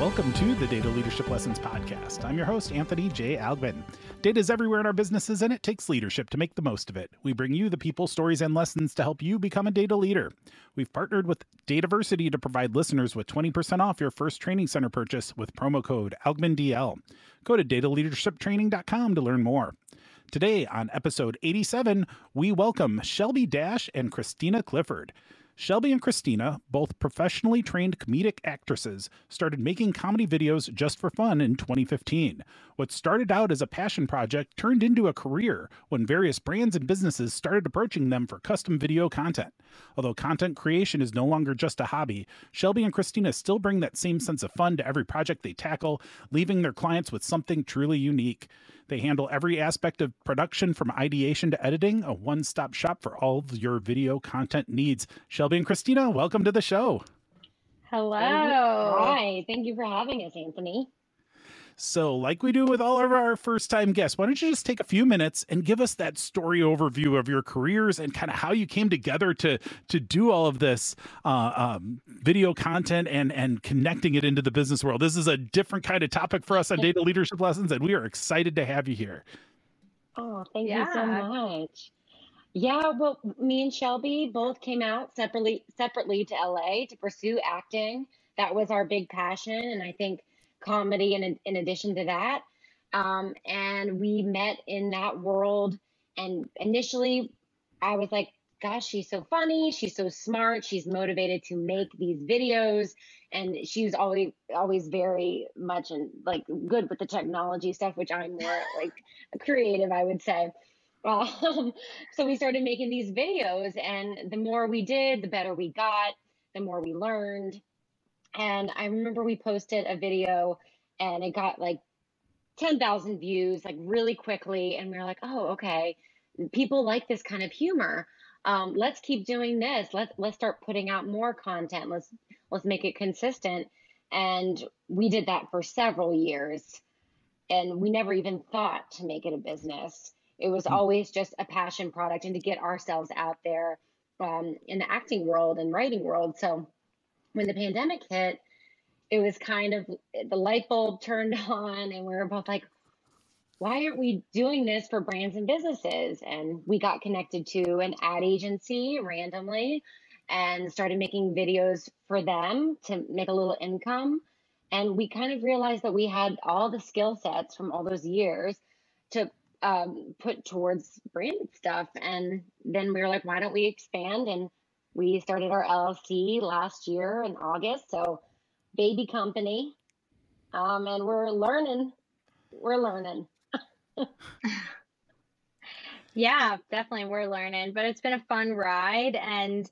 Welcome to the Data Leadership Lessons Podcast. I'm your host, Anthony J. Algmin. Data is everywhere in our businesses, and it takes leadership to make the most of it. We bring you the people, stories, and lessons to help you become a data leader. We've partnered with Dataversity to provide listeners with 20% off your first training center purchase with promo code ALGMINDL. Go to dataleadershiptraining.com to learn more. Today, on episode 87, we welcome Shelby Dash and Christina Clifford. Shelby and Christina, both professionally trained comedic actresses, started making comedy videos just for fun in 2015. What started out as a passion project turned into a career when various brands and businesses started approaching them for custom video content. Although content creation is no longer just a hobby, Shelby and Christina still bring that same sense of fun to every project they tackle, leaving their clients with something truly unique. They handle every aspect of production from ideation to editing, a one stop shop for all of your video content needs. Shelby and Christina, welcome to the show. Hello. Hi. Thank you for having us, Anthony. So, like we do with all of our first time guests, why don't you just take a few minutes and give us that story overview of your careers and kind of how you came together to to do all of this uh, um, video content and and connecting it into the business world. This is a different kind of topic for us on data leadership lessons, and we are excited to have you here. Oh, thank yeah. you so much. Yeah, well, me and Shelby both came out separately separately to LA to pursue acting. That was our big passion, and I think comedy in, in addition to that. Um, and we met in that world. And initially, I was like, gosh, she's so funny. She's so smart. She's motivated to make these videos. And she was always, always very much and like good with the technology stuff, which I'm more like creative, I would say. Um, so we started making these videos, and the more we did, the better we got, the more we learned. And I remember we posted a video and it got like 10,000 views like really quickly. And we were like, oh, okay, people like this kind of humor. Um, let's keep doing this. Let's let's start putting out more content. Let's let's make it consistent. And we did that for several years. And we never even thought to make it a business. It was hmm. always just a passion product and to get ourselves out there um, in the acting world and writing world. So when the pandemic hit, it was kind of the light bulb turned on, and we were both like, why aren't we doing this for brands and businesses? And we got connected to an ad agency randomly and started making videos for them to make a little income. And we kind of realized that we had all the skill sets from all those years to um, put towards branded stuff. And then we were like, why don't we expand and we started our LLC last year in August, so baby company, um, and we're learning. We're learning. yeah, definitely, we're learning, but it's been a fun ride, and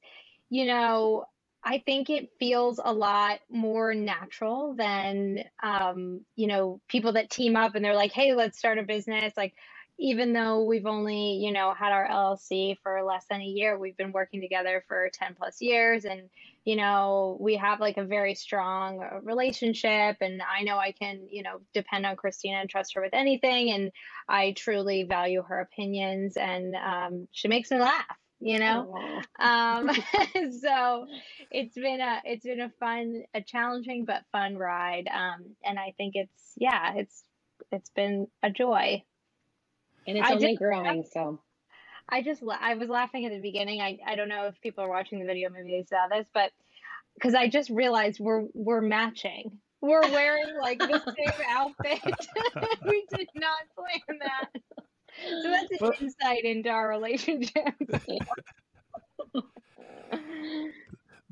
you know, I think it feels a lot more natural than, um, you know, people that team up and they're like, "Hey, let's start a business." Like, even though we've only, you know, had our LLC for less than a year, we've been working together for 10 plus years. And, you know, we have like a very strong uh, relationship. And I know I can, you know, depend on Christina and trust her with anything. And I truly value her opinions and um, she makes me laugh you know um so it's been a it's been a fun a challenging but fun ride um and i think it's yeah it's it's been a joy and it's I only growing. So I just I was laughing at the beginning. I I don't know if people are watching the video, maybe they saw this, but because I just realized we're we're matching. We're wearing like the same outfit. we did not plan that. So that's an insight into our relationship.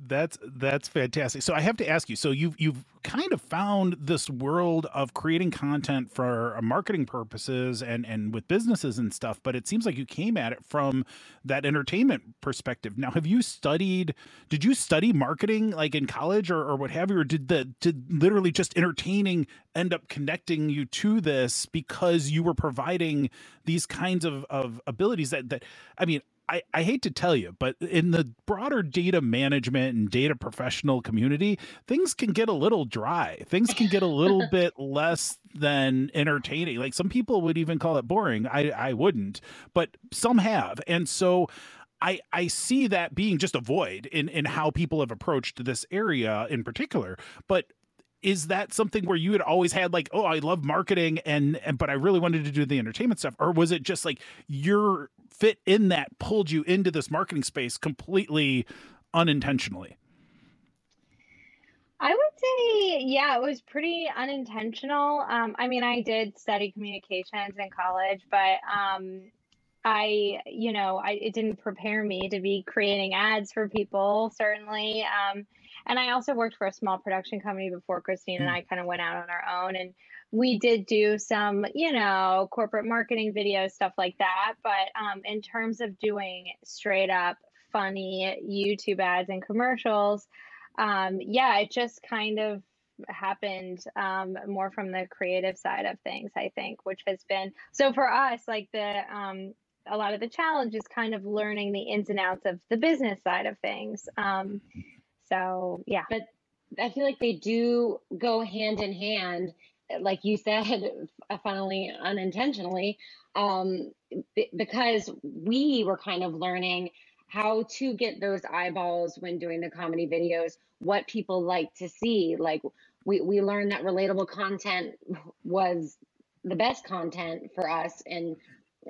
That's that's fantastic. So I have to ask you. So you've you've kind of found this world of creating content for uh, marketing purposes and and with businesses and stuff, but it seems like you came at it from that entertainment perspective. Now, have you studied? Did you study marketing like in college or, or what have you, or did the did literally just entertaining end up connecting you to this because you were providing these kinds of of abilities that that I mean I, I hate to tell you, but in the broader data management and data professional community, things can get a little dry. Things can get a little bit less than entertaining. Like some people would even call it boring. I, I wouldn't, but some have. And so I, I see that being just a void in, in how people have approached this area in particular. But is that something where you had always had like oh i love marketing and, and but i really wanted to do the entertainment stuff or was it just like your fit in that pulled you into this marketing space completely unintentionally I would say, yeah, it was pretty unintentional. Um, I mean, I did study communications in college, but um, I, you know, I, it didn't prepare me to be creating ads for people, certainly. Um, and I also worked for a small production company before Christine and hmm. I kind of went out on our own. And we did do some, you know, corporate marketing videos, stuff like that. But um, in terms of doing straight up funny YouTube ads and commercials, um, yeah, it just kind of happened um, more from the creative side of things, I think, which has been so for us, like the um, a lot of the challenge is kind of learning the ins and outs of the business side of things. Um, so yeah, but I feel like they do go hand in hand, like you said, finally unintentionally, um, because we were kind of learning how to get those eyeballs when doing the comedy videos, what people like to see. Like we, we learned that relatable content was the best content for us and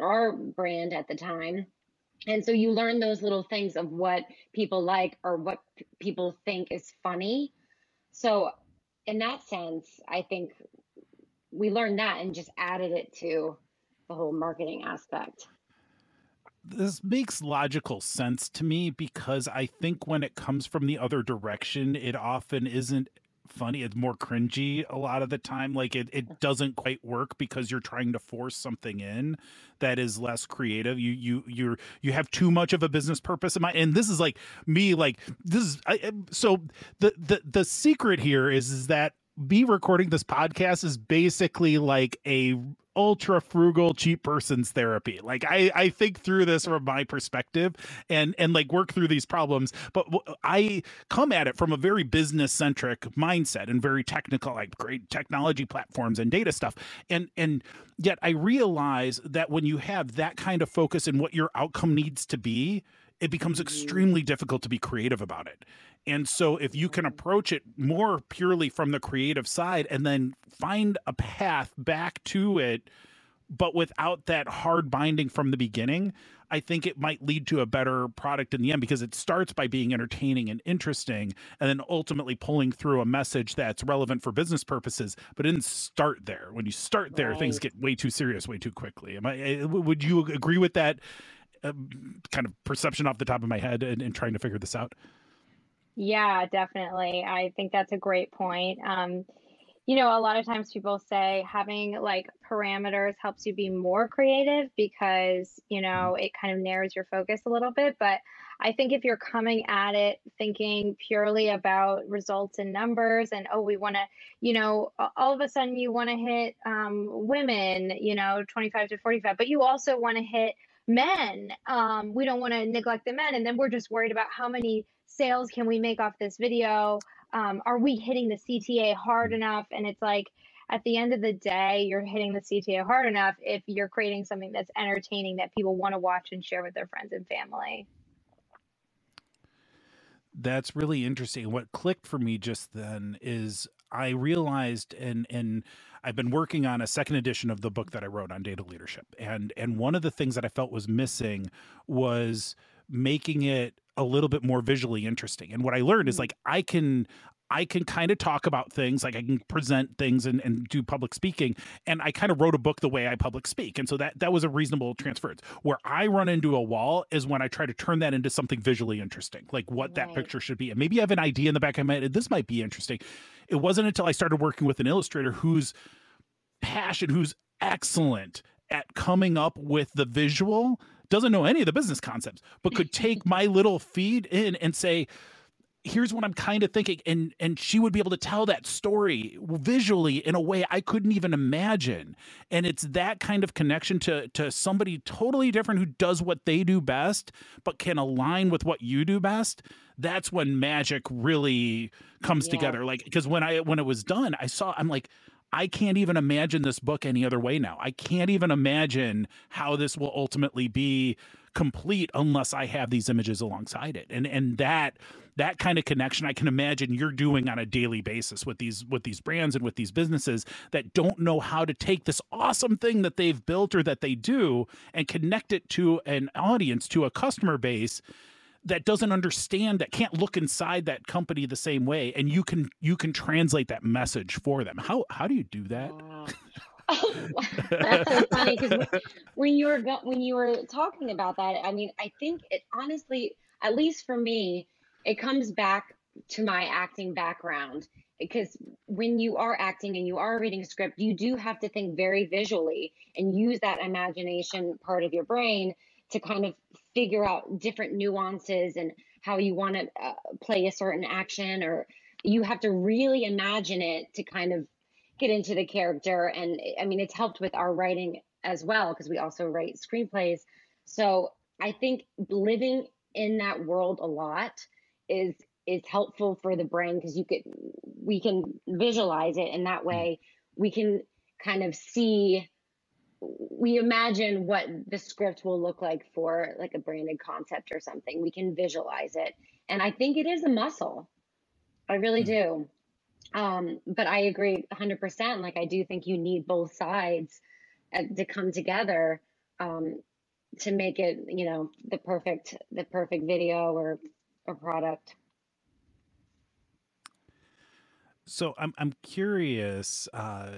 our brand at the time. And so you learn those little things of what people like or what p- people think is funny. So, in that sense, I think we learned that and just added it to the whole marketing aspect. This makes logical sense to me because I think when it comes from the other direction, it often isn't funny. It's more cringy a lot of the time. Like it, it doesn't quite work because you're trying to force something in that is less creative. You you you're you have too much of a business purpose in mind. And this is like me like this is I, so the the the secret here is is that me recording this podcast is basically like a ultra frugal cheap person's therapy. Like i i think through this from my perspective and and like work through these problems but i come at it from a very business centric mindset and very technical like great technology platforms and data stuff. And and yet i realize that when you have that kind of focus and what your outcome needs to be it becomes mm-hmm. extremely difficult to be creative about it and so, if you can approach it more purely from the creative side and then find a path back to it, but without that hard binding from the beginning, I think it might lead to a better product in the end because it starts by being entertaining and interesting and then ultimately pulling through a message that's relevant for business purposes. But it didn't start there. When you start there, right. things get way too serious way too quickly. Am I, eh, would you agree with that uh, kind of perception off the top of my head and, and trying to figure this out? Yeah, definitely. I think that's a great point. Um, you know, a lot of times people say having like parameters helps you be more creative because, you know, it kind of narrows your focus a little bit. But I think if you're coming at it thinking purely about results and numbers and, oh, we want to, you know, all of a sudden you want to hit um, women, you know, 25 to 45, but you also want to hit men. Um, we don't want to neglect the men. And then we're just worried about how many sales can we make off this video? Um, are we hitting the CTA hard mm. enough? And it's like, at the end of the day, you're hitting the CTA hard enough if you're creating something that's entertaining that people want to watch and share with their friends and family. That's really interesting. What clicked for me just then is I realized and and I've been working on a second edition of the book that I wrote on data leadership. And and one of the things that I felt was missing was making it a little bit more visually interesting. And what I learned is mm. like I can I can kind of talk about things, like I can present things and, and do public speaking. And I kind of wrote a book the way I public speak. And so that that was a reasonable transference. Where I run into a wall is when I try to turn that into something visually interesting, like what right. that picture should be. And maybe I have an idea in the back of my head, this might be interesting. It wasn't until I started working with an illustrator whose passion, who's excellent at coming up with the visual doesn't know any of the business concepts, but could take my little feed in and say, here's what I'm kind of thinking. And and she would be able to tell that story visually in a way I couldn't even imagine. And it's that kind of connection to to somebody totally different who does what they do best, but can align with what you do best. That's when magic really comes yeah. together. Like because when I when it was done, I saw I'm like, I can't even imagine this book any other way now. I can't even imagine how this will ultimately be complete unless I have these images alongside it. And and that that kind of connection I can imagine you're doing on a daily basis with these with these brands and with these businesses that don't know how to take this awesome thing that they've built or that they do and connect it to an audience, to a customer base that doesn't understand that can't look inside that company the same way and you can you can translate that message for them how how do you do that wow. Oh. that's so funny because when you were when you were talking about that i mean i think it honestly at least for me it comes back to my acting background because when you are acting and you are reading a script you do have to think very visually and use that imagination part of your brain to kind of figure out different nuances and how you want to uh, play a certain action or you have to really imagine it to kind of get into the character. And i mean it's helped with our writing as well because we also write screenplays. So i think living in that world a lot is is helpful for the brain because you could we can visualize it and that mm. way. We can kind of see we imagine what the script will look like for like a branded concept or something. We can visualize it. And I think it is a muscle. I really hmm. do. Um, but I agree 100%. Like, I do think you need both sides uh, to come together um, to make it, you know, the perfect, the perfect video or, or product. So I'm I'm curious uh,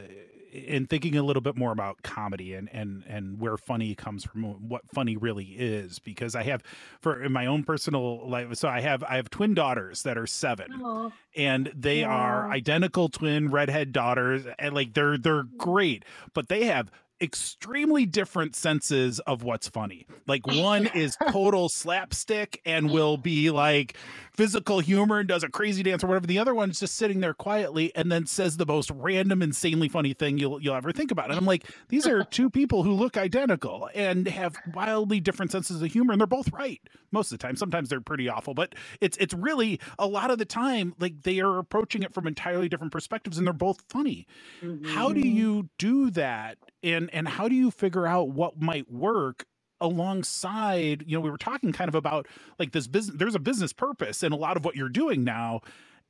in thinking a little bit more about comedy and and and where funny comes from, what funny really is, because I have for in my own personal life. So I have I have twin daughters that are seven, Aww. and they are identical twin redhead daughters, and like they're they're great, but they have extremely different senses of what's funny. Like one is total slapstick and will be like physical humor and does a crazy dance or whatever. The other one's just sitting there quietly and then says the most random, insanely funny thing you'll you'll ever think about. And I'm like, these are two people who look identical and have wildly different senses of humor, and they're both right most of the time. Sometimes they're pretty awful, but it's it's really a lot of the time like they are approaching it from entirely different perspectives, and they're both funny. Mm-hmm. How do mm-hmm. you do that? And and how do you figure out what might work alongside you know we were talking kind of about like this business there's a business purpose in a lot of what you're doing now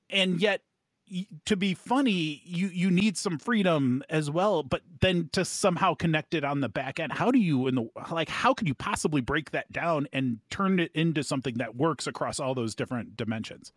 and yet to be funny you you need some freedom as well but then to somehow connect it on the back end how do you in the like how could you possibly break that down and turn it into something that works across all those different dimensions?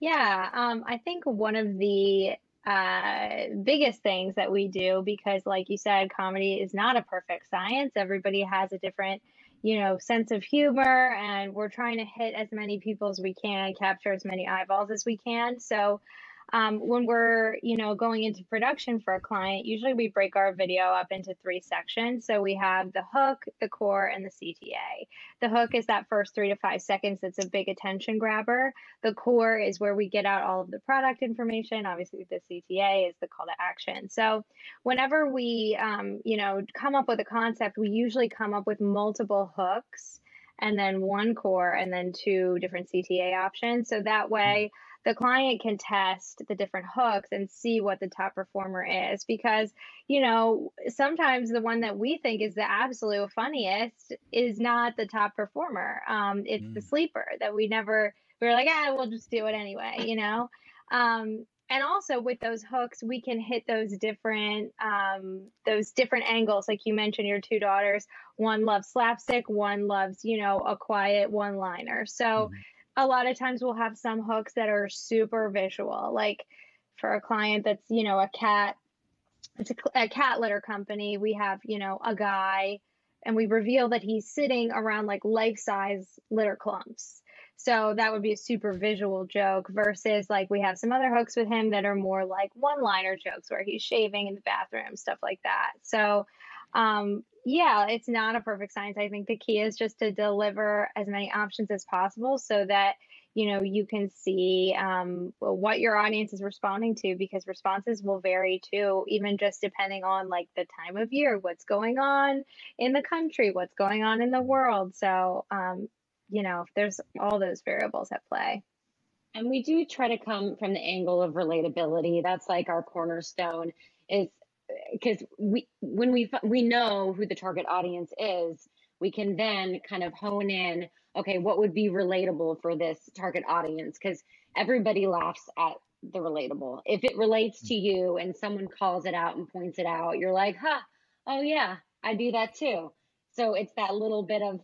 Yeah um, i think one of the uh, biggest things that we do because, like you said, comedy is not a perfect science. Everybody has a different, you know, sense of humor, and we're trying to hit as many people as we can, capture as many eyeballs as we can. So, um, when we're you know going into production for a client usually we break our video up into three sections. So we have the hook the core and the cta the hook is that first three to five seconds that's a big attention grabber. The core is where we get out all of the product information. Obviously the cta is the call to action. So whenever we um, you know come up with a concept we usually come up with multiple hooks and then one core and then two different cta options. So that way mm-hmm the client can test the different hooks and see what the top performer is because you know sometimes the one that we think is the absolute funniest is not the top performer. Um, it's mm. the sleeper that we never we are like ah we'll just do it anyway you know? Um, and also with those hooks we can hit those different um, those different angles. Like you mentioned your two daughters one loves slapstick one loves you know a quiet one liner so mm a lot of times we'll have some hooks that are super visual like for a client that's you know a cat it's a, a, cat litter company we have you know a guy and we reveal that he's sitting around like life size litter clumps. So that would be a super visual joke versus like we have some other hooks with him that are more like one liner jokes where he's shaving in the bathroom stuff like that. So um, yeah, it's not a perfect science. I think the key is just to deliver as many options as possible so that you know you can see um, what your audience is responding to because responses will vary too even just depending on like the time of year what's going on in the country what's going on in the world. So um, you know there's all those variables at play. And we do try to come from the angle of relatability. That's like our cornerstone is because we when we we know who the target audience is we can then kind of hone in okay, what would be relatable for this target audience? Because everybody laughs at the relatable. If it relates to you and someone calls it out and points it out, you're like, huh, oh yeah, I do that too. So it's that little bit of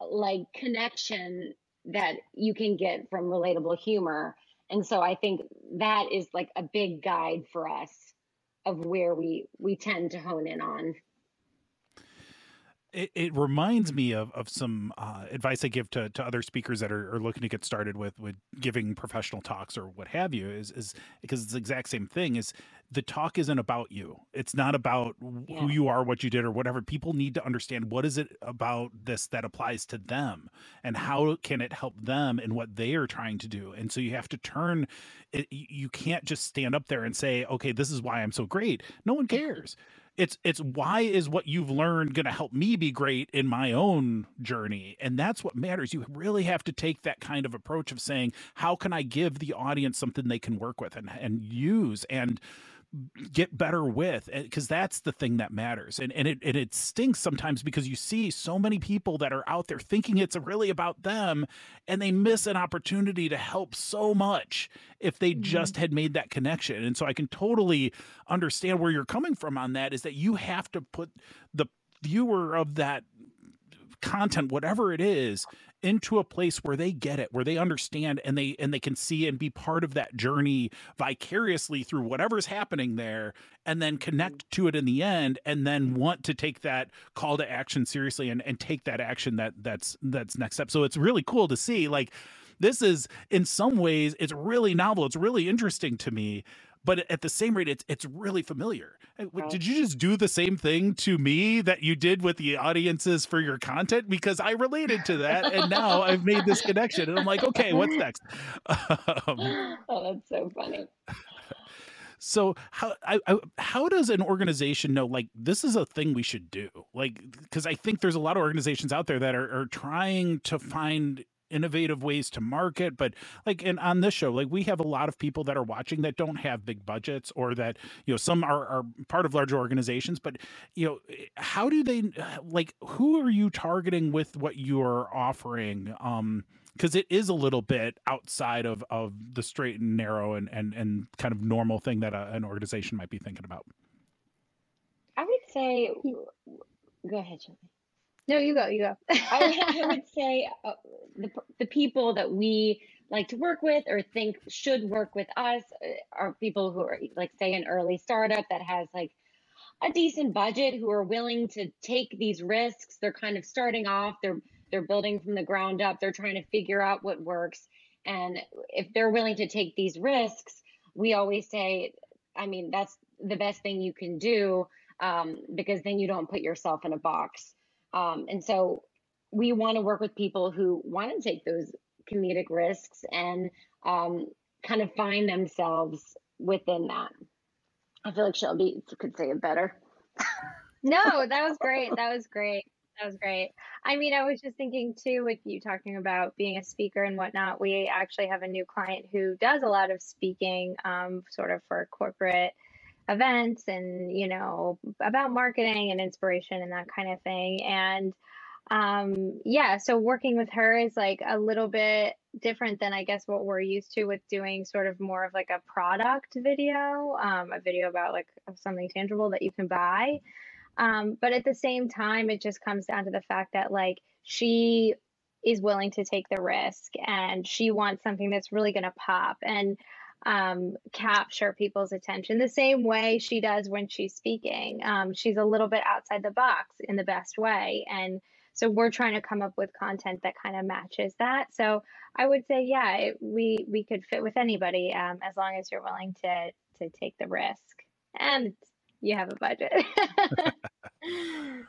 like connection that you can get from relatable humor. And so I think that is like a big guide for us of where we we tend to hone in on. It, it reminds me of, of some uh, advice I give to, to other speakers that are, are, looking to get started with with giving professional talks or what have you is is because it's the exact same thing is the talk isn't about you. It's not about yeah. who you are what you did or whatever. People need to understand what is it about this that applies to them and mm-hmm. how can it help them in what they are trying to do. And so you have to turn it, you can't just stand up there and say okay this is why I'm so great. No one cares. It's it's why is what you've learned going to help me be great in my own journey? And that's what matters. You really have to take that kind of approach of saying how can i give the audience something they can work with and and use? And get better with because that's the thing that matters and and it, and it stinks sometimes because you see so many people that are out there thinking it's really about them and they miss an opportunity to help so much if they mm-hmm. just had made that connection and so i can totally understand where you're coming from on that is that you have to put the viewer of that content whatever it is into a place where they get it where they understand and they and they can see and be part of that journey vicariously through whatever's happening there and then mm-hmm. connect to it in the end and then want to take that call to action seriously and, and take that action that that's that's next step. So it's really cool to see like this is in some ways it's really novel. It's really interesting to me but at the same rate, it's it's really familiar. Did you just do the same thing to me that you did with the audiences for your content? Because I related to that, and now I've made this connection, and I'm like, okay, what's next? Um, oh, that's so funny. So how I, I, how does an organization know like this is a thing we should do? Like because I think there's a lot of organizations out there that are, are trying to find innovative ways to market but like and on this show like we have a lot of people that are watching that don't have big budgets or that you know some are, are part of larger organizations but you know how do they like who are you targeting with what you're offering um because it is a little bit outside of of the straight and narrow and and and kind of normal thing that a, an organization might be thinking about i would say go ahead Shelley. No, you go. You go. I, I, would say uh, the the people that we like to work with or think should work with us uh, are people who are like say an early startup that has like a decent budget who are willing to take these risks. They're kind of starting off. They're they're building from the ground up. They're trying to figure out what works. And if they're willing to take these risks, we always say, I mean, that's the best thing you can do um, because then you don't put yourself in a box. Um, and so we want to work with people who want to take those comedic risks and um, kind of find themselves within that. I feel like Shelby could say it better. no, that was great. That was great. That was great. I mean, I was just thinking too, with you talking about being a speaker and whatnot. We actually have a new client who does a lot of speaking, um, sort of for corporate events and you know about marketing and inspiration and that kind of thing. And um yeah so working with her is like a little bit different than i guess what we're used to with doing sort of more of like a product video um a video about like something tangible that you can buy. Um but at the same time it just comes down to the fact that like she is willing to take the risk and she wants something that's really going to pop. And um, capture people's attention the same way she does when she's speaking. Um, she's a little bit outside the box in the best way. And so we're trying to come up with content that kind of matches that. So I would say, yeah, it, we we could fit with anybody um, as long as you're willing to to take the risk and you have a budget.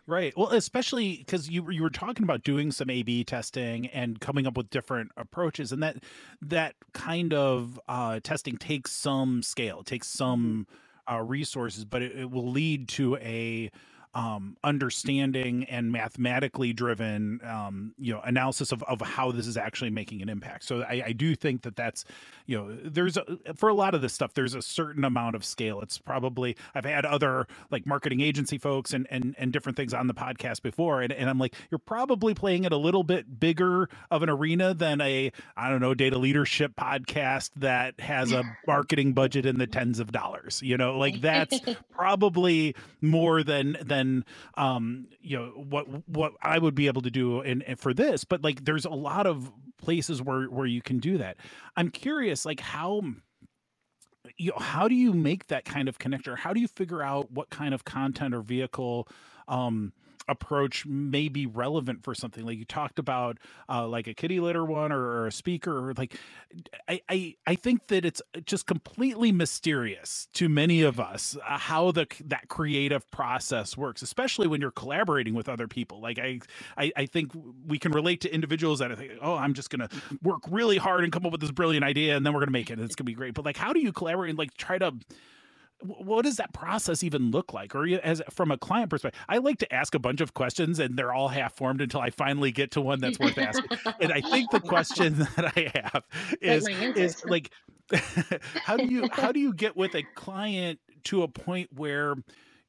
right. Well, especially because you you were talking about doing some A/B testing and coming up with different approaches, and that that kind of uh, testing takes some scale, takes some mm-hmm. uh, resources, but it, it will lead to a um, understanding and mathematically driven, um, you know, analysis of, of how this is actually making an impact. So I, I do think that that's, you know, there's a, for a lot of this stuff, there's a certain amount of scale. It's probably I've had other like marketing agency folks and and and different things on the podcast before, and, and I'm like, you're probably playing it a little bit bigger of an arena than a I don't know data leadership podcast that has a marketing budget in the tens of dollars. You know, like that's probably more than than um you know what what I would be able to do in, in for this. But like, there's a lot of places where where you can do that. I'm curious, like how you know, how do you make that kind of connector? How do you figure out what kind of content or vehicle um, approach may be relevant for something. Like you talked about uh, like a kitty litter one or, or a speaker or like I, I i think that it's just completely mysterious to many of us uh, how the that creative process works especially when you're collaborating with other people. Like I, I i think we can relate to individuals that i think oh i'm just gonna work really hard and come up with this brilliant idea and then we're gonna make it it's gonna be great. But like how do you collaborate and like try to what does that process even look like? Or as from a client perspective i like to ask a bunch of questions and they're all half formed until i finally get to one that's worth asking. And i think the question that i have is is like how do you how do you get with a client to a point where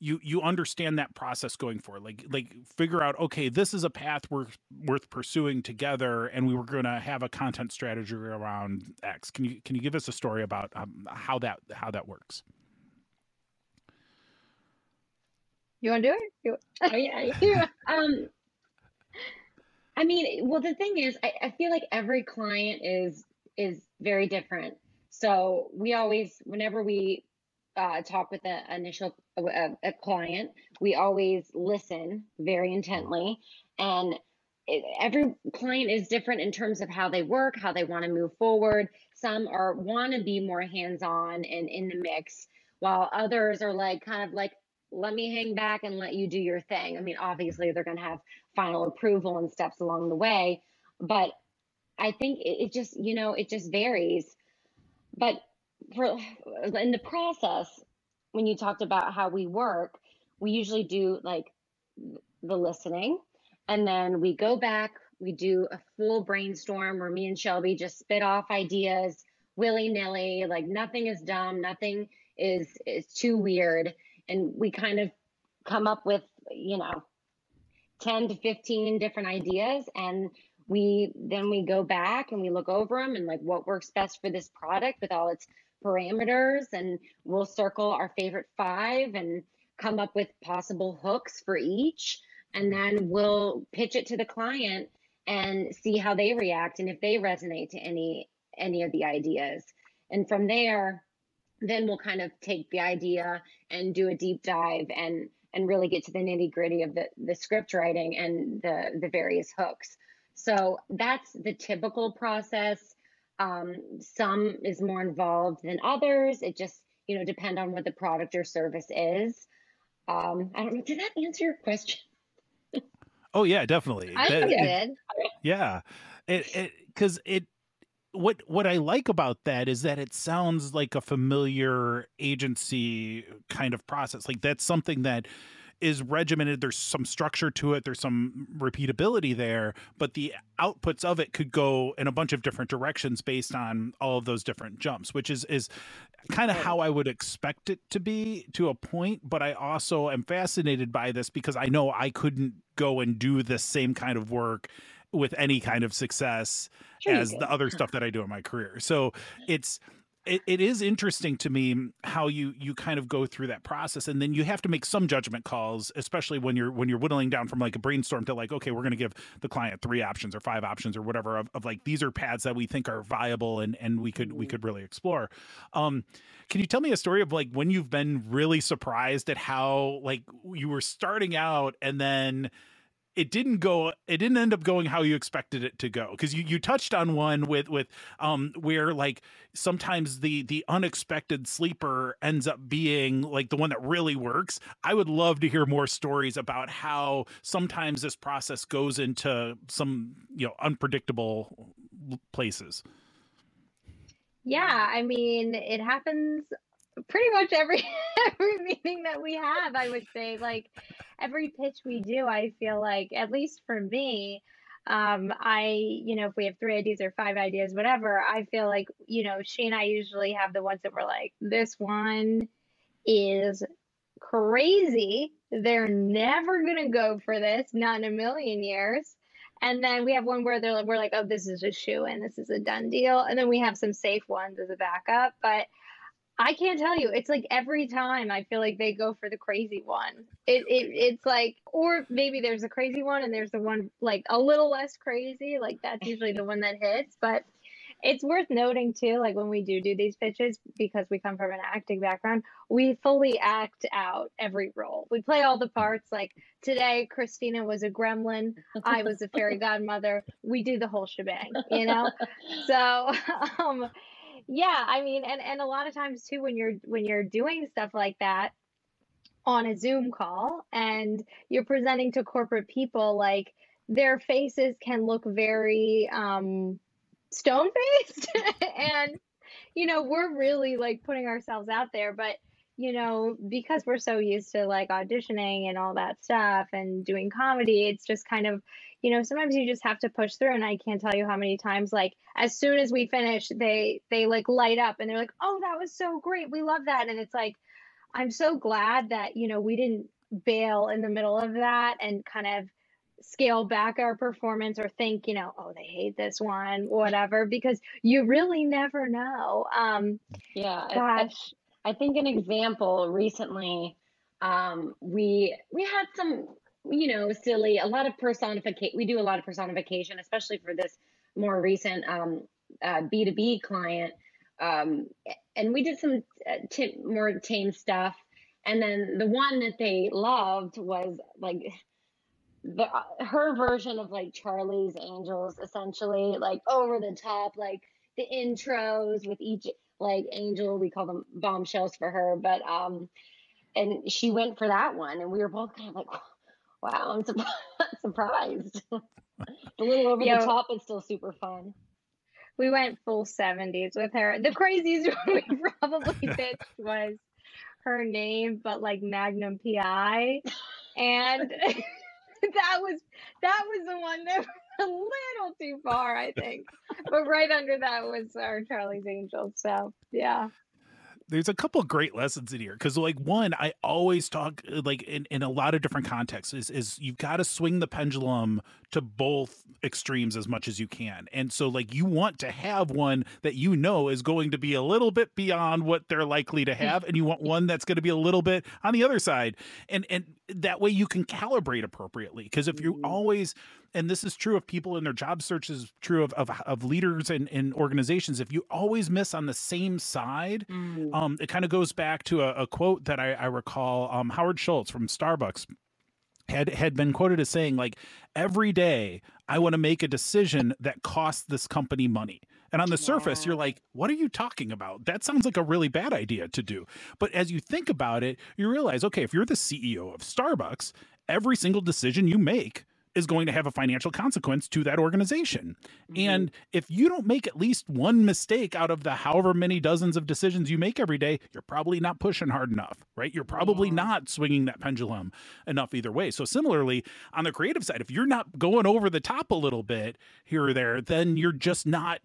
you you understand that process going forward? Like like figure out okay this is a path worth worth pursuing together and we were going to have a content strategy around x. Can you can you give us a story about um, how that how that works You want to do it? You... oh, yeah, yeah. Um, I mean, well, the thing is, I, I feel like every client is is very different. So we always, whenever we uh, talk with an initial a, a, client, we always listen very intently, and it, every client is different in terms of how they work, how they want to move forward. Some are want to be more hands on and in the mix, while others are like kind of like let me hang back and let you do your thing. I mean, obviously, they're going to have final approval and steps along the way, but I think it, it just, you know, it just varies. But for in the process, when you talked about how we work, we usually do like the listening, and then we go back, we do a full brainstorm where me and Shelby just spit off ideas willy nilly, like nothing is dumb, nothing is is too weird and we kind of come up with you know 10 to 15 different ideas and we then we go back and we look over them and like what works best for this product with all its parameters and we'll circle our favorite five and come up with possible hooks for each and then we'll pitch it to the client and see how they react and if they resonate to any any of the ideas. And from there then we'll kind of take the idea and do a deep dive and and really get to the nitty gritty of the the script writing and the the various hooks. So that's the typical process. Um, some is more involved than others. It just you know depend on what the product or service is. Um, I don't know. Did that answer your question? oh yeah, definitely. I that, did. Yeah, it because it, it what what I like about that is that it sounds like a familiar agency kind of process. Like that's something that is regimented. There's some structure to it. There's some repeatability there, but the outputs of it could go in a bunch of different directions based on all of those different jumps, which is is kind of how I would expect it to be to a point. But I also am fascinated by this because I know I couldn't go and do the same kind of work with any kind of success sure as the other stuff that I do in my career. So it's it, it is interesting to me how you you kind of go through that process and then you have to make some judgment calls especially when you're when you're whittling down from like a brainstorm to like okay we're going to give the client three options or five options or whatever of, of like these are paths that we think are viable and and we could we mm-hmm. could really explore um can you tell me a story of like when you've been really surprised at how like you were starting out and then it didn't go it didn't end up going how you expected it to go. Because you, you touched on one with with um where like sometimes the the unexpected sleeper ends up being like the one that really works. I would love to hear more stories about how sometimes this process goes into some you know unpredictable places. Yeah i mean it happens pretty much every every meeting that we have i would say like every pitch we do i feel like at least for me um i you know if we have three ideas or five ideas whatever i feel like you know she and i usually have the ones that we're like this one is crazy. They're never gonna go for this not in a million years. And then we have one where they're like we're like oh this is a shoe and this is a done deal. And then we have some safe ones as a backup. But I can't tell you. It's like every time I feel like they go for the crazy one. It, it it's like, or maybe there's a crazy one and there's the one like a little less crazy. Like that's usually the one that hits. But it's worth noting too, like when we do do these pitches, because we come from an acting background, we fully act out every role. We play all the parts. Like today, Christina was a gremlin. I was a fairy godmother. We do the whole shebang, you know. So. um yeah i mean and and a lot of times too when you're when you're doing stuff like that on a zoom call and you're presenting to corporate people like their faces can look very um stone faced and you know we're really like putting ourselves out there but you know because we're so used to like auditioning and all that stuff and doing comedy it's just kind of you know sometimes you just have to push through and i can't tell you how many times like as soon as we finish they they like light up and they're like oh that was so great we love that. And it's like i'm so glad that you know we didn't bail in the middle of that and kind of scale back our performance or think you know oh they hate this one whatever because you really never know um yeah gosh I, think an example recently um we we had some you know, silly, a lot of personification. We do a lot of personification, especially for this more recent um, uh, B2B client. Um, and we did some uh, t- more tame stuff. And then the one that they loved was like the her version of like Charlie's Angels, essentially, like over the top, like the intros with each like angel. We call them bombshells for her, but um, and she went for that one, and we were both kind of like Wow, I'm su- surprised. a little over the top, but still super fun. We went full 70s with her. The craziest one we probably pitched was her name, but like Magnum PI. And that was that was the one that a little too far, I think. But right under that was our Charlie's Angels. So yeah there's a couple great lessons in here because like one i always talk like in, in a lot of different contexts is is you've got to swing the pendulum to both extremes as much as you can and so like you want to have one that you know is going to be a little bit beyond what they're likely to have and you want one that's going to be a little bit on the other side and and that way you can calibrate appropriately because if you mm-hmm. always and this is true of people in their job searches, true of, of, of leaders and, and organizations. If you always miss on the same side, mm. um, it kind of goes back to a, a quote that I, I recall um, Howard Schultz from Starbucks had had been quoted as saying like every day I want to make a decision that costs this company money. And on the yeah. surface, you're like, what are you talking about? That sounds like a really bad idea to do. But as you think about it, you realize, okay, if you're the CEO of Starbucks, every single decision you make is going to have a financial consequence to that organization. Mm-hmm. And if you don't make at least one mistake out of the however many dozens of decisions you make every day, you're probably not pushing hard enough, right? You're probably yeah. not swinging that pendulum enough either way. So, similarly, on the creative side, if you're not going over the top a little bit here or there, then you're just not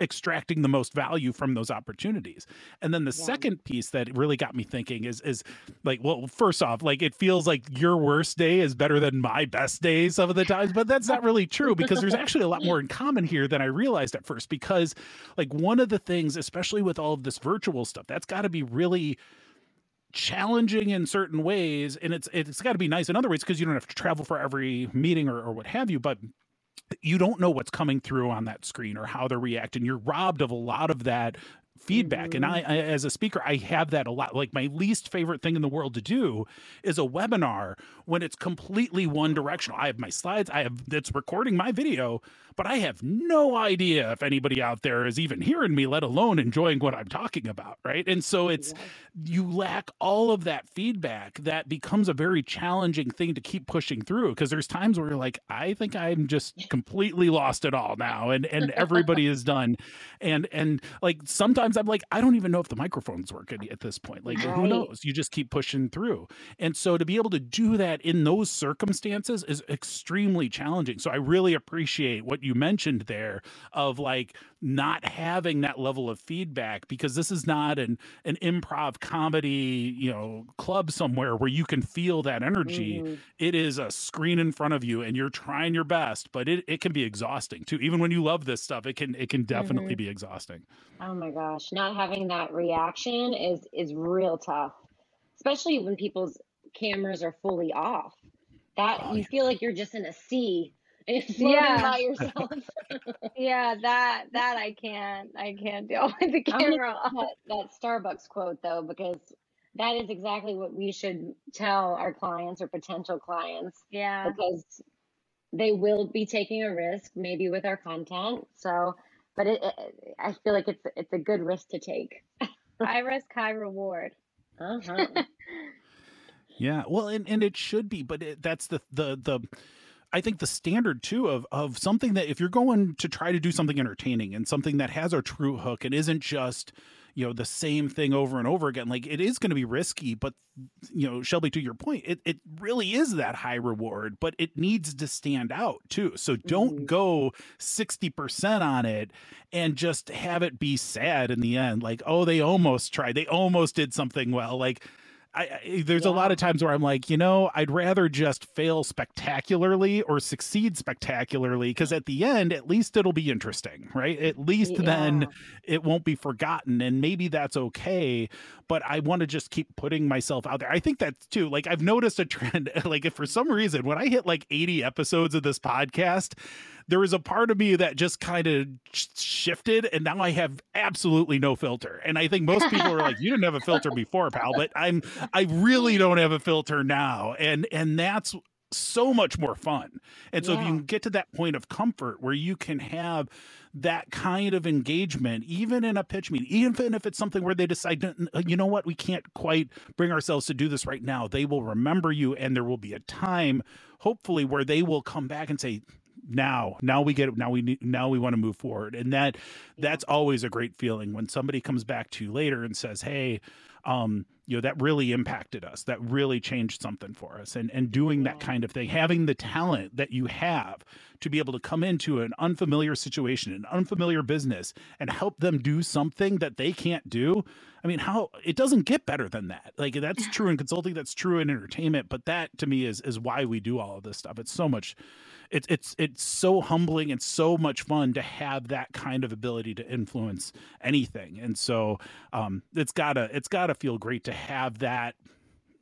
extracting the most value from those opportunities. And then the yeah. second piece that really got me thinking is is like, well, first off, like it feels like your worst day is better than my best day some of the times, but that's not really true because there's actually a lot more in common here than I realized at first. Because like one of the things, especially with all of this virtual stuff, that's got to be really challenging in certain ways and it's it's got to be nice in other ways because you don't have to travel for every meeting or, or what have you but you don't know what's coming through on that screen or how they're reacting. You're robbed of a lot of that feedback mm-hmm. and I, I, as a speaker i have that a lot like my least favorite thing in the world to do is a webinar when it's completely one directional i have my slides i have that's recording my video but I have no idea if anybody out there is even hearing me, let alone enjoying what I'm talking about. Right. And so it's, you lack all of that feedback that becomes a very challenging thing to keep pushing through because there's times where you're like, I think I'm just completely lost it all now and, and everybody is done. And, and like sometimes sometimes I'm like, I don't even know if the microphones work at, at this point. Like, right. who knows? You just keep pushing through. And so to be able to do that in those circumstances is extremely challenging. So I really appreciate what you mentioned there of like not having that level of feedback because this is not an an improv comedy, you know, club somewhere where you can feel that energy. Mm-hmm. It is a screen in front of you and you're trying your best, but it, it can be exhausting too. Even when you love this stuff, it can it can definitely mm-hmm. be exhausting. Oh my gosh. Not having that reaction is is real tough. Especially when people's cameras are fully off. That oh, you yeah. feel like you're just in a sea yeah. by yourself. yeah, that that I can't I can't deal with the camera. That, that Starbucks quote though, because that is exactly what we should tell our clients or potential clients. Yeah. Because they will be taking a risk, maybe with our content. So, but it, it I feel like it's it's a good risk to take. high risk, high reward. Uh-huh. yeah, well, and, and it should be, but it, that's the the the I think the standard too of of something that if you're going to try to do something entertaining and something that has a true hook and isn't just you know the same thing over and over again like it is going to be risky but you know shelby to your point it, it really is that high reward but it needs to stand out too. So don't mm-hmm. go 60% on it and just have it be sad in the end like oh they almost tried. They almost did something well. Like I, I, there's yeah. a lot of times where I'm like, you know, I'd rather just fail spectacularly or succeed spectacularly because at the end, at least it'll be interesting, right? At least yeah. then it won't be forgotten, and maybe that's okay. But I want to just keep putting myself out there. I think that's too. Like I've noticed a trend. Like if for some reason when I hit like 80 episodes of this podcast there was a part of me that just kind of shifted and now I have absolutely no filter. And I think most people are like, you didn't have a filter before, pal, but I'm I really don't have a filter now. And and that's so much more fun. And so yeah. if you can get to that point of comfort where you can have that kind of engagement, even in a pitch meeting, even if it's something where they decide, you know what, we can't quite bring ourselves to do this right now, they will remember you and there will be a time, hopefully, where they will come back and say, now now we get it now we need now we want to move forward. And that that's always a great feeling when somebody comes back to you later and says hey um you know that really impacted us. That really changed something for us. And and doing that kind of thing having the talent that you have to be able to come into an unfamiliar situation an unfamiliar business and help them do something that they can't do i mean how it doesn't get better than that. Like that's true in consulting that's true in entertainment but that to me is is why we do all of this stuff. It's so much it's it's it's so humbling and so much fun to have that kind of ability to influence anything. And so um, it's gotta it's gotta feel great to have that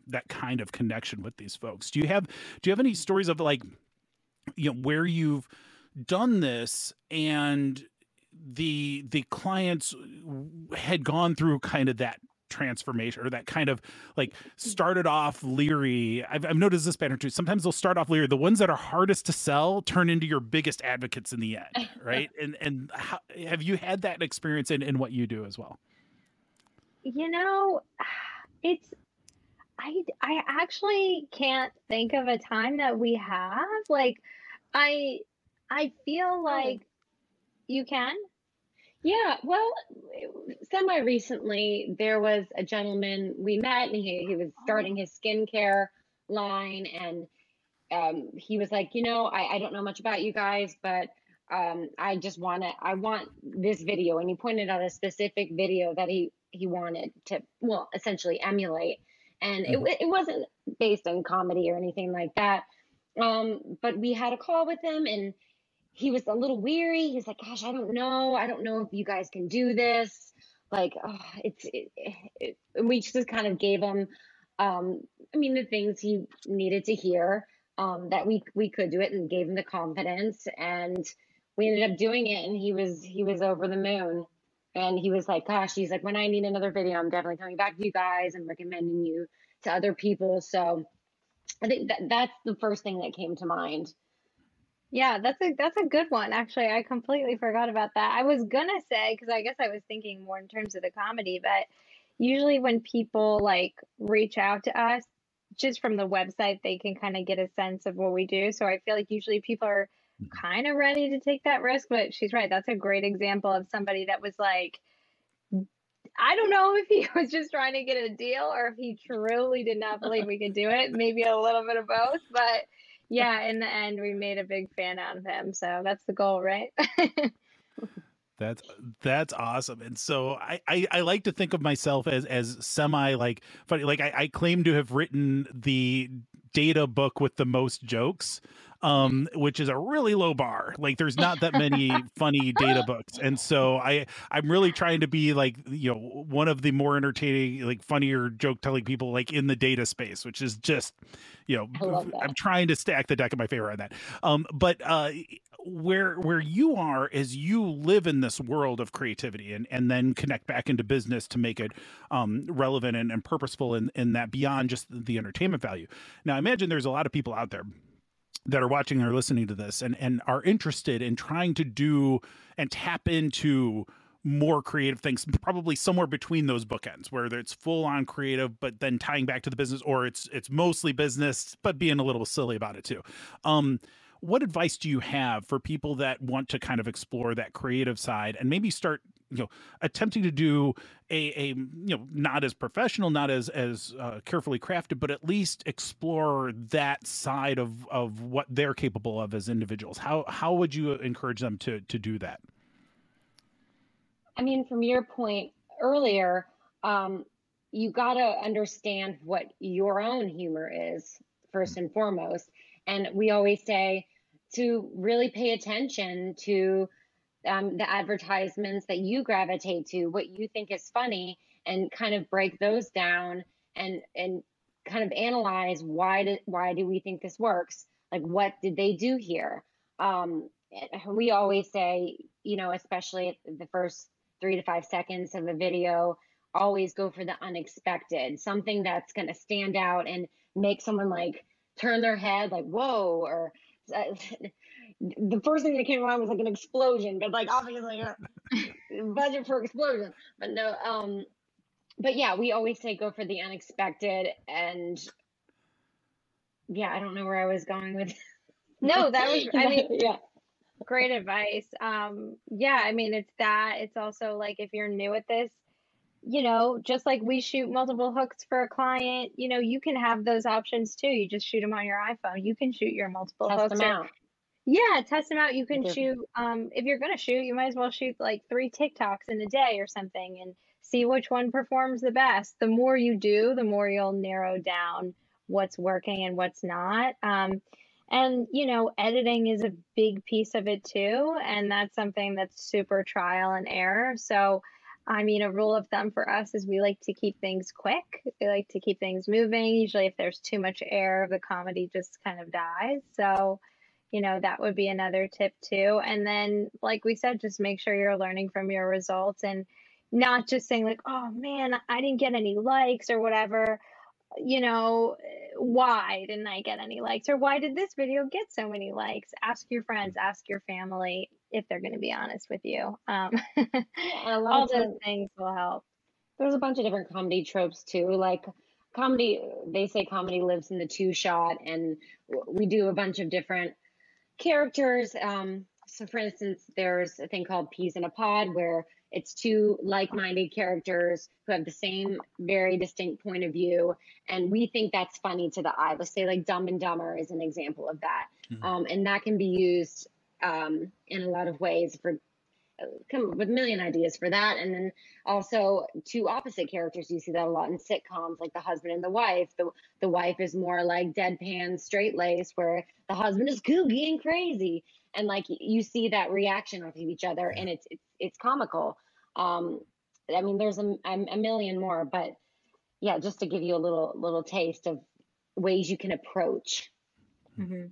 that kind of connection with these folks. Do you have do you have any stories of like you know where you've done this and the the clients had gone through kind of that transformation or that kind of like mm. started off leery. I've, I've noticed this pattern too. Sometimes they'll start off leery. The ones that are hardest to sell turn into your biggest advocates in the end, right? and and how, have you had that experience in, in what you do as well? You know, it's I I actually can't think of a time that we have. Like I I feel like you can. Yeah, well, semi recently, there was a gentleman we met, and he, he was starting his skincare line, and um, he was like, you know, I, I don't know much about you guys, but um, I just want to, I want this video, and he pointed out a specific video that he he wanted to, well, essentially emulate, and it mm-hmm. it wasn't based on comedy or anything like that, um, but we had a call with him, and he was a little weary. He's like, gosh, I don't know. I don't know if you guys can do this. Like, oh, it's, it, it, we just kind of gave him, um, I mean, the things he needed to hear, um, that we, we could do it and gave him the confidence. And we ended up doing it and he was, he was over the moon. And he was like, gosh, he's like, when I need another video, I'm definitely coming back to you guys and recommending you to other people. So I think that that's the first thing that came to mind. Yeah, that's a that's a good one. Actually, I completely forgot about that. I was gonna say because I guess I was thinking more in terms of the comedy, but usually when people like reach out to us just from the website, they can kind of get a sense of what we do. So I feel like usually people are mm-hmm. kind of ready to take that risk. But she's right. That's a great example of somebody that was like I don't know if he was just trying to get a deal or if he truly did not believe we could do it. Maybe a little bit of both, but yeah, in the end, we made a big fan out of him. So that's the goal, right? That's that's awesome. And so I, I, I like to think of myself as as semi like funny. Like I, I claim to have written the data book with the most jokes um, which is a really low bar. Like there's not that many funny data books, and so I I'm really trying to be like you know one of the more entertaining, like funnier joke telling people like in the data space, which is just you know I'm trying to stack the deck in my favor on that. Um, but uh, where where you are is you live in this world of creativity and and then connect back into business to make it um, relevant and, and purposeful in in that beyond just the entertainment value. Now I imagine there's a lot of people out there that are watching or listening to this and and are interested in trying to do and tap into more creative things probably somewhere between those bookends where it's full on creative but then tying back to the business or it's it's mostly business but being a little silly about it too. Um what advice do you have for people that want to kind of explore that creative side and maybe start you know attempting to do a, a you know not as professional not as as uh, carefully crafted but at least explore that side of of what they're capable of as individuals. How how would you encourage them to to do that? I mean from your point earlier um you got to understand what your own humor is first and foremost. And we always say to really pay attention to um, the advertisements that you gravitate to, what you think is funny, and kind of break those down and and kind of analyze why do why do we think this works? Like what did they do here? Um, we always say, you know, especially the first three to five seconds of a video, always go for the unexpected, something that's going to stand out and make someone like turn their head, like whoa, or uh, the first thing that came to mind was like an explosion, but like obviously a budget for explosion. But no, um, but yeah, we always say go for the unexpected, and yeah, I don't know where I was going with. No, that was I mean yeah. Great advice. Um, yeah, I mean it's that. It's also like if you're new at this, you know, just like we shoot multiple hooks for a client, you know, you can have those options too. You just shoot them on your iPhone. You can shoot your multiple Test hooks. Them out. Yeah, test them out. You can shoot, um, if you're gonna shoot, you might as well shoot like three TikToks in a day or something and see which one performs the best. The more you do, the more you'll narrow down what's working and what's not. Um, and you know, editing is a big piece of it too, and that's something that's super trial and error. So, I mean, a rule of thumb for us is we like to keep things quick. We like to keep things moving. Usually, if there's too much air, the comedy just kind of dies. So, you know, that would be another tip too. And then, like we said, just make sure you're learning from your results and not just saying, like, oh man, I didn't get any likes or whatever. You know, why didn't I get any likes? Or why did this video get so many likes? Ask your friends, ask your family if they're going to be honest with you. Um, all those things will help. There's a bunch of different comedy tropes too. Like, comedy, they say comedy lives in the two shot, and we do a bunch of different characters. Um, so, for instance, there's a thing called Peas in a Pod where it's two like minded characters who have the same, very distinct point of view. And we think that's funny to the eye. Let's say, like, Dumb and Dumber is an example of that. Mm-hmm. Um, and that can be used um, in a lot of ways for come up with a million ideas for that. And then also two opposite characters. You see that a lot in sitcoms, like the husband and the wife. The the wife is more like deadpan, straight laced, where the husband is kooky and crazy. And like you see that reaction off of each other, and it's it's it's comical. Um, I mean, there's a, a million more, but yeah, just to give you a little little taste of ways you can approach. Mm-hmm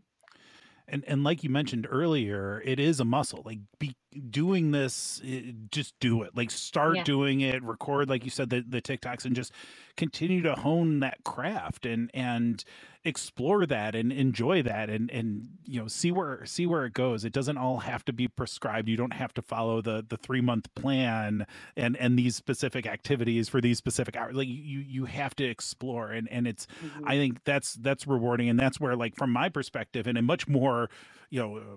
and and like you mentioned earlier it is a muscle like be doing this eh, just do it like start yeah. doing it record like you said the, the tiktoks and just continue to hone that craft and and explore that and enjoy that and and you know see where see where it goes it doesn't all have to be prescribed you don't have to follow the the three month plan and and these specific activities for these specific hours like you you have to explore and and it's mm-hmm. i think that's that's rewarding and that's where like from my perspective and a much more you know, uh,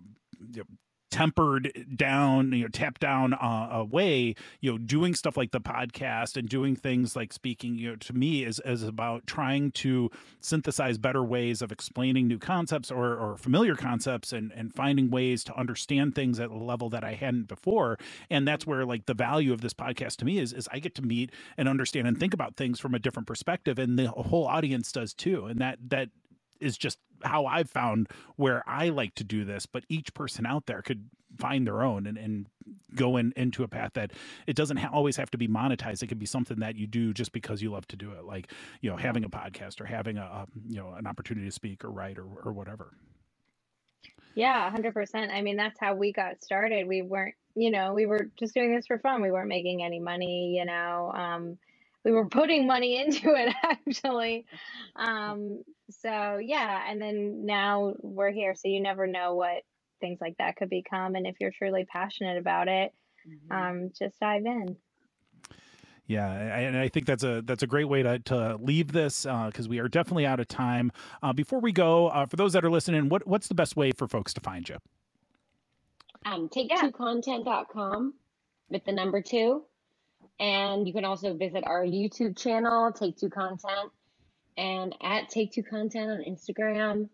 you know tempered down, you know, tapped down uh, away, you know, doing stuff like the podcast and doing things like speaking, you know, to me is, is about trying to synthesize better ways of explaining new concepts or, or familiar concepts and, and finding ways to understand things at a level that I hadn't before. And that's where like the value of this podcast to me is, is I get to meet and understand and think about things from a different perspective. And the whole audience does too. And that, that is just how I've found where I like to do this, but each person out there could find their own and, and go in into a path that it doesn't ha- always have to be monetized. It could be something that you do just because you love to do it. Like, you know, having a podcast or having a, a you know, an opportunity to speak or write or, or whatever. Yeah, 100%. I mean, that's how we got started. We weren't, you know, we were just doing this for fun. We weren't making any money, you know. Um, we were putting money into it actually. Um, so yeah, and then now we're here. So you never know what things like that could become. And if you're truly passionate about it, mm-hmm. um, just dive in. Yeah, and I think that's a that's a great way to, to leave this because uh, we are definitely out of time. Uh, before we go, uh, for those that are listening, what what's the best way for folks to find you? Um, take yeah. content.com with the number two. And you can also visit our YouTube channel, Take Two Content, and at Take Two Content on Instagram.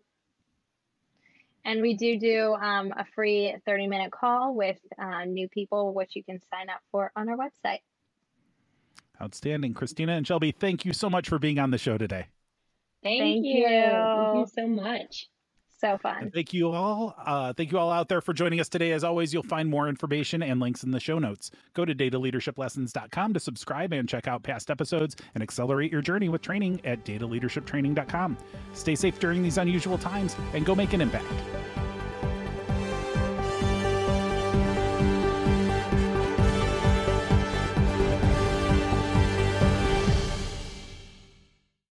And we do do um, a free 30 minute call with uh, new people, which you can sign up for on our website. Outstanding. Christina and Shelby, thank you so much for being on the show today. Thank, thank you. you. Thank you so much so fun. And thank you all. Uh, thank you all out there for joining us today. As always, you'll find more information and links in the show notes. Go to dataleadershiplessons.com to subscribe and check out past episodes and accelerate your journey with training at dataleadershiptraining.com. Stay safe during these unusual times and go make an impact.